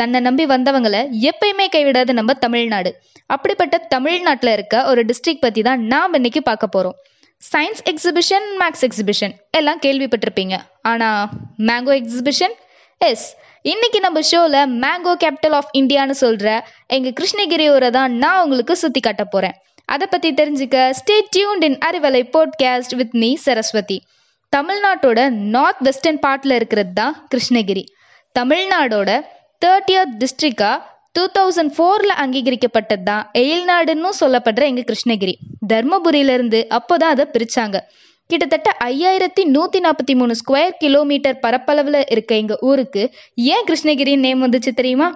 தன்னை நம்பி வந்தவங்களை எப்பயுமே கைவிடாத நம்ம தமிழ்நாடு. அப்படிப்பட்ட தமிழ்நாட்டில் இருக்க ஒரு டிஸ்ட்ரிக் பற்றி தான் நாம் இன்னைக்கு பார்க்க போகிறோம் சயின்ஸ் எக்ஸிபிஷன் மேக்ஸ் எக்ஸிபிஷன் எல்லாம் கேள்விப்பட்டிருப்பீங்க. ஆனால் மேங்கோ எக்ஸிபிஷன் எஸ் இன்னைக்கு நம்ம ஷோவில் மேங்கோ கேபிட்டல் ஆஃப் இந்தியான்னு சொல்கிற எங்கள் கிருஷ்ணகிரி ஊரை தான் நான் உங்களுக்கு சுற்றி காட்ட போகிறேன் அதை பற்றி தெரிஞ்சுக்க stay tuned in Arivalai podcast with me Saraswathi. தமிழ்நாட்டோட நார்த் வெஸ்டர்ன் பார்ட்டில் இருக்கிறது தான் கிருஷ்ணகிரி. தமிழ்நாடோட தேர்ட்டியத் டிஸ்ட்ரிக்டா டூ தௌசண்ட் ஃபோரில் அங்கீகரிக்கப்பட்டது? தான் எயில்நாடுன்னு சொல்லப்படுற எங்கள் கிருஷ்ணகிரி. தர்மபுரியிலேருந்து அப்போ தான் அதை பிரித்தாங்க கிட்டத்தட்ட ஐயாயிரத்தி நூற்றி நாற்பத்தி மூணு ஸ்கொயர் கிலோமீட்டர் பரப்பளவில் இருக்க எங்கள் ஊருக்கு ஏன் கிருஷ்ணகிரி நேம் வந்துச்சு தெரியுமா?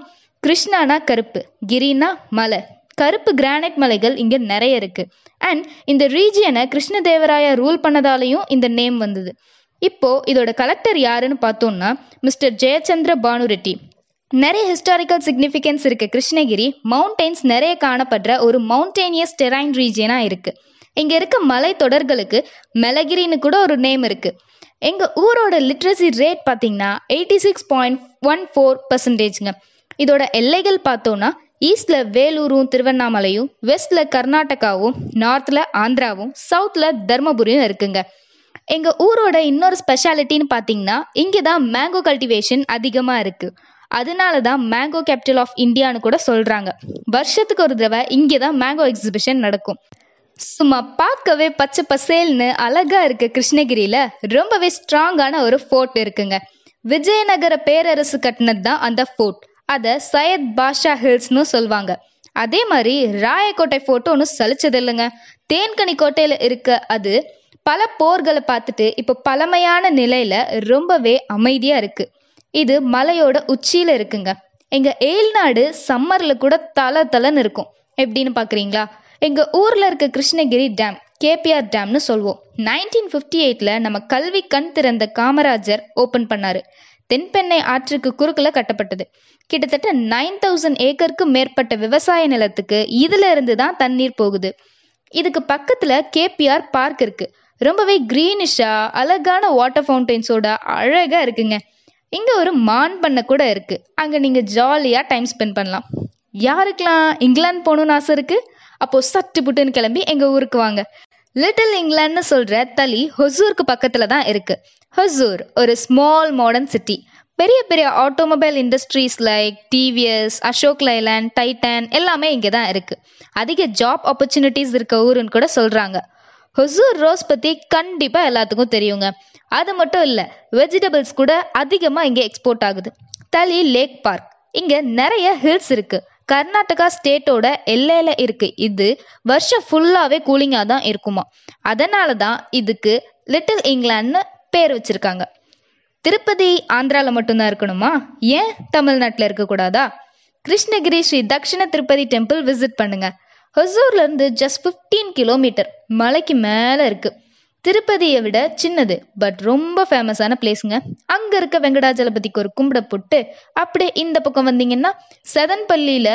கிருஷ்ணானா கருப்பு கிரினா மலை. கருப்பு கிரானைட் மலைகள் இங்கே நிறைய இருக்குது அண்ட் இந்த ரீஜியனை கிருஷ்ணதேவராயா ரூல் பண்ணதாலையும் இந்த நேம் வந்தது. இப்போ இதோட கலெக்டர் யாருன்னு பார்த்தோம்னா மிஸ்டர் ஜெயச்சந்திர பானுரெட்டி. நிறைய ஹிஸ்டாரிக்கல் சிக்னிஃபிகன்ஸ் இருக்குது கிருஷ்ணகிரி மவுண்டெயின்ஸ் நிறைய காணப்படுற ஒரு மவுண்டேனியஸ் டெரைன் ரீஜியனாக இருக்குது இங்கே இருக்க மலை தொடர்களுக்கு மெலகிரின்னு கூட ஒரு நேம் இருக்குது எங்கள் ஊரோட லிட்ரஸி ரேட் பார்த்திங்கன்னா eighty six point one four பர்சன்டேஜ்ங்க இதோட எல்லைகள் பார்த்தோன்னா ஈஸ்டில் வேலூரும் திருவண்ணாமலையும் வெஸ்டில் கர்நாடகாவும் நார்த்தில் ஆந்திராவும் சவுத்தில் தர்மபுரியும் இருக்குங்க. எங்கள் ஊரோட இன்னொரு ஸ்பெஷாலிட்டின்னு பார்த்தீங்கன்னா இங்கே தான் மேங்கோ கல்டிவேஷன் அதிகமாக இருக்குது அதனால தான் மேங்கோ கேபிட்டல் ஆஃப் இந்தியான்னு கூட சொல்கிறாங்க வருஷத்துக்கு ஒரு தடவை இங்கே தான் மேங்கோ எக்ஸிபிஷன் நடக்கும். சும்மா பார்க்கவே பச்சை பசேல்னு அழகாக இருக்க கிருஷ்ணகிரியில். ரொம்பவே ஸ்ட்ராங்கான ஒரு ஃபோர்ட் இருக்குங்க. விஜயநகர பேரரசு கட்டினது தான் அந்த ஃபோர்ட் அதை சையத் பாஷா ஹில்ஸ்னு சொல்லுவாங்க. அதே மாதிரி ராயக்கோட்டை ஃபோட்டோ ஒன்றும் சலிச்சது இல்லைங்க. தேன்கனி கோட்டையில் இருக்க அது பல போர்களை பார்த்துட்டு இப்போ பழமையான நிலையில் ரொம்பவே அமைதியாக இருக்குது இது மலையோட உச்சியில் இருக்குங்க. எங்கள் ஏழ்நாடு சம்மரில் கூட தல தலன்னு இருக்கும். எப்படின்னு பார்க்குறீங்களா எங்கள் ஊரில் இருக்க கிருஷ்ணகிரி டேம் கேபிஆர் டேம்னு சொல்வோம். நைன்டீன் ஃபிஃப்டி எயிட்டில் நம்ம கல்வி கண் திறந்த காமராஜர் ஓப்பன் பண்ணார். தென்பெண்ணை ஆற்றுக்கு குறுக்கில் கட்டப்பட்டது. கிட்டத்தட்ட நைன் தௌசண்ட் ஏக்கருக்கு மேற்பட்ட விவசாய நிலத்துக்கு இதுல இருந்து தான் தண்ணீர் போகுது. இதுக்கு பக்கத்துல கேபிஆர் பார்க் இருக்கு. ரொம்பவே க்ரீனிஷாக அழகான வாட்டர் ஃபவுண்டைன்ஸோட அழகா இருக்குங்க. இங்கே ஒரு மான் பண்ண கூட இருக்குது அங்கே நீங்கள் ஜாலியாக டைம் ஸ்பெண்ட் பண்ணலாம். யாருக்கெல்லாம் இங்கிலாந்து போகணுன்னு ஆசை இருக்குது அப்போது சட்டு புட்டுன்னு கிளம்பி எங்கள் ஊருக்கு வாங்க. லிட்டில் இங்கிலாந்துன்னு சொல்கிற தளி ஹொசூருக்கு பக்கத்தில் தான் இருக்குது ஹொசூர் ஒரு ஸ்மால் மாடர்ன் சிட்டி பெரிய பெரிய automobile industries like TVS Ashok Leyland Titan எல்லாமே இங்கே தான் இருக்குது அதிக ஜாப் ஆப்பர்ச்சுனிட்டிஸ் இருக்க ஊருன்னு கூட சொல்கிறாங்க ஹொசூர் ரோஸ் பற்றி கண்டிப்பாக எல்லாத்துக்கும் தெரியுங்க. அது மட்டும் இல்லை வெஜிடபிள்ஸ் கூட அதிகமாக இங்கே எக்ஸ்போர்ட் ஆகுது. தலி லேக் பார்க் இங்கே நிறைய ஹில்ஸ் இருக்குது கர்நாடகா ஸ்டேட்டோட எல்லையில் இருக்குது இது. வருஷம் ஃபுல்லாகவே கூலிங்காக தான் இருக்குமா. அதனால தான் இதுக்கு லிட்டில் இங்கிலாந்துன்னு பேர் வச்சுருக்காங்க. திருப்பதி ஆந்திராவில் மட்டும்தான் இருக்கணுமா? ஏன் தமிழ்நாட்டில் இருக்கக்கூடாதா? கிருஷ்ணகிரி ஸ்ரீ தக்ஷண திருப்பதி டெம்பிள் விசிட் பண்ணுங்கள் ஹொசூர்லேருந்து ஜஸ்ட் ஃபிஃப்டீன் கிலோமீட்டர் மலைக்கு மேலே இருக்குது திருப்பதியை விட சின்னது பட் ரொம்ப ஃபேமஸான பிளேஸுங்க அங்கே இருக்க வெங்கடாஜலபதிக்கு ஒரு கும்பிட போட்டு அப்படியே இந்த பக்கம் வந்தீங்கன்னா செதன்பள்ளியில்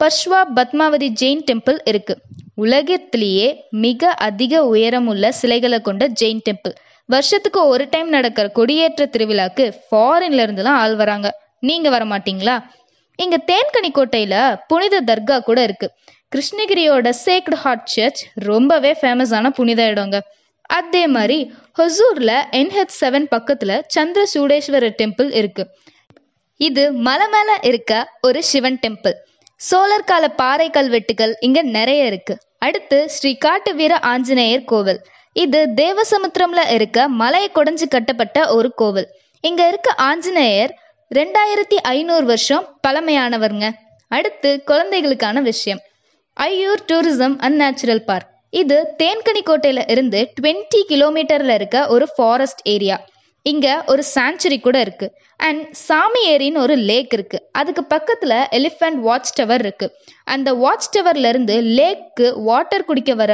பஷ்வா பத்மாவதி ஜெயின் டெம்பிள் இருக்குது உலகத்திலேயே மிக அதிக உயரமுள்ள சிலைகளை கொண்ட ஜெயின் டெம்பிள். வருஷத்துக்கு ஒரு டைம் நடக்கிற கொடியேற்ற திருவிழாக்கு ஃபாரின்ல இருந்துலாம் ஆள் வராங்க. நீங்க வர மாட்டீங்களா இங்க தேன்கனி கோட்டையில புனித தர்கா கூட இருக்கு. கிருஷ்ணகிரியோட சேக்டு ஹார்ட் சர்ச் ரொம்பவே ஃபேமஸான புனித இடங்க. அதே மாதிரி ஹொசூரில் என்ஹெச் செவன் பக்கத்தில் சந்திர சூடேஸ்வரர் டெம்பிள் இருக்கு. இது மலை மேலே இருக்க ஒரு சிவன் டெம்பிள் சோழர் கால பாறை கல்வெட்டுகள் இங்கே நிறைய இருக்கு. அடுத்து ஸ்ரீ காட்டு வீர ஆஞ்சநேயர் கோவில். இது தேவசமுத்திரம்ல இருக்க மலையை குடைஞ்சு கட்டப்பட்ட ஒரு கோவில். இங்க இருக்க ஆஞ்சநேயர் ரெண்டாயிரத்தி ஐநூறு வருஷம் பழமையானவருங்க. அடுத்து குழந்தைகளுக்கான விஷயம். Aiyur tourism and natural park. இது தேன்கனி கோட்டையில இருந்து டுவெண்ட்டி கிலோமீட்டர்ல இருக்க ஒரு ஃபாரஸ்ட் ஏரியா இங்க ஒரு சாங்சுரி கூட இருக்கு. அண்ட் சாமி ஏரின்னு ஒரு லேக் இருக்கு. அதுக்கு பக்கத்துல எலிஃபண்ட் வாட்ச் டவர் இருக்கு. அந்த வாட்ச் டவர்ல இருந்து லேக்கு வாட்டர் குடிக்க வர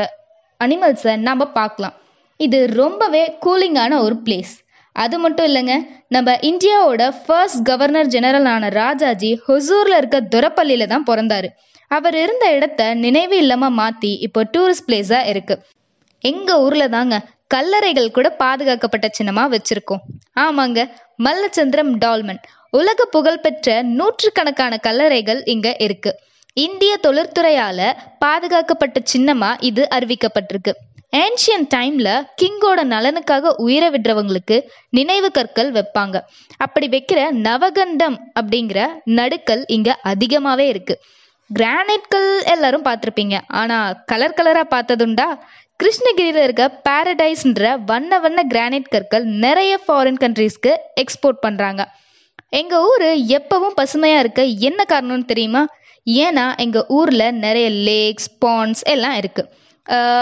அனிமல்ஸை நம்ம பார்க்கலாம். இது ரொம்பவே கூலிங்கான ஒரு பிளேஸ் அது மட்டும் இல்லைங்க நம்ம இந்தியாவோட ஃபர்ஸ்ட் கவர்னர் ஜெனரலான ராஜாஜி ஹொசூரில் இருக்க துரப்பள்ளியில் தான் பிறந்தார். அவர் இருந்த இடத்த நினைவு இல்லாமல் மாற்றி இப்போ டூரிஸ்ட் பிளேஸாக இருக்குது எங்கள் ஊரில் தாங்க கல்லறைகள் கூட பாதுகாக்கப்பட்ட சின்னமாக வச்சுருக்கோம். ஆமாங்க மல்லச்சந்திரம் டால்மன். உலக புகழ்பெற்ற நூற்றுக்கணக்கான கல்லறைகள் இங்கே இருக்குது இந்திய தொழிற்துறையால் பாதுகாக்கப்பட்ட சின்னமாக இது அறிவிக்கப்பட்டிருக்கு. ஏன்ஷியன் டைம்ல கிங்கோட நலனுக்காக உயிரை விடுறவங்களுக்கு நினைவு கற்கள் வைப்பாங்க. அப்படி வைக்கிற நவகண்டம் அப்படிங்கிற நடுக்கல் இங்க அதிகமாவே இருக்கு. கிரானைட்கள் எல்லாரும் பார்த்துருப்பீங்க. ஆனா கலர் கலரா பார்த்ததுண்டா கிருஷ்ணகிரியில் இருக்க பாரடைஸ்ன்ற வண்ண வண்ண கிரானைட் கற்கள் நிறைய ஃபாரின் கண்ட்ரீஸ்க்கு எக்ஸ்போர்ட் பண்ணுறாங்க எங்கள் ஊர் எப்பவும் பசுமையாக இருக்க என்ன காரணம்னு தெரியுமா? ஏன்னா எங்கள் ஊரில் நிறைய லேக்ஸ் பாண்ட்ஸ் எல்லாம் இருக்குது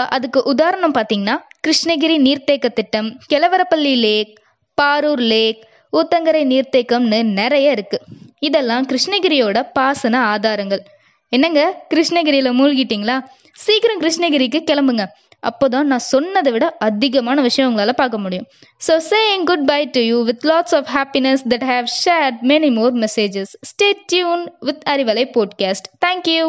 அதுக்கு உதாரணம் பார்த்தீங்கன்னா கிருஷ்ணகிரி நீர்த்தேக்க திட்டம் கிழவரப்பள்ளி லேக் பாரூர் லேக் ஊத்தங்கரை நீர்த்தேக்கம்னு நிறைய இருக்குது இதெல்லாம் கிருஷ்ணகிரியோட பாசன ஆதாரங்கள். என்னங்க? கிருஷ்ணகிரியில் மூழ்கிட்டீங்களா? சீக்கிரம் கிருஷ்ணகிரிக்கு கிளம்புங்க. அப்போதான் நான் சொன்னதை விட அதிகமான விஷயம் உங்களால் பார்க்க முடியும். So saying goodbye to you with lots of happiness that have shared many more messages stay tuned with Arivalai podcast thank you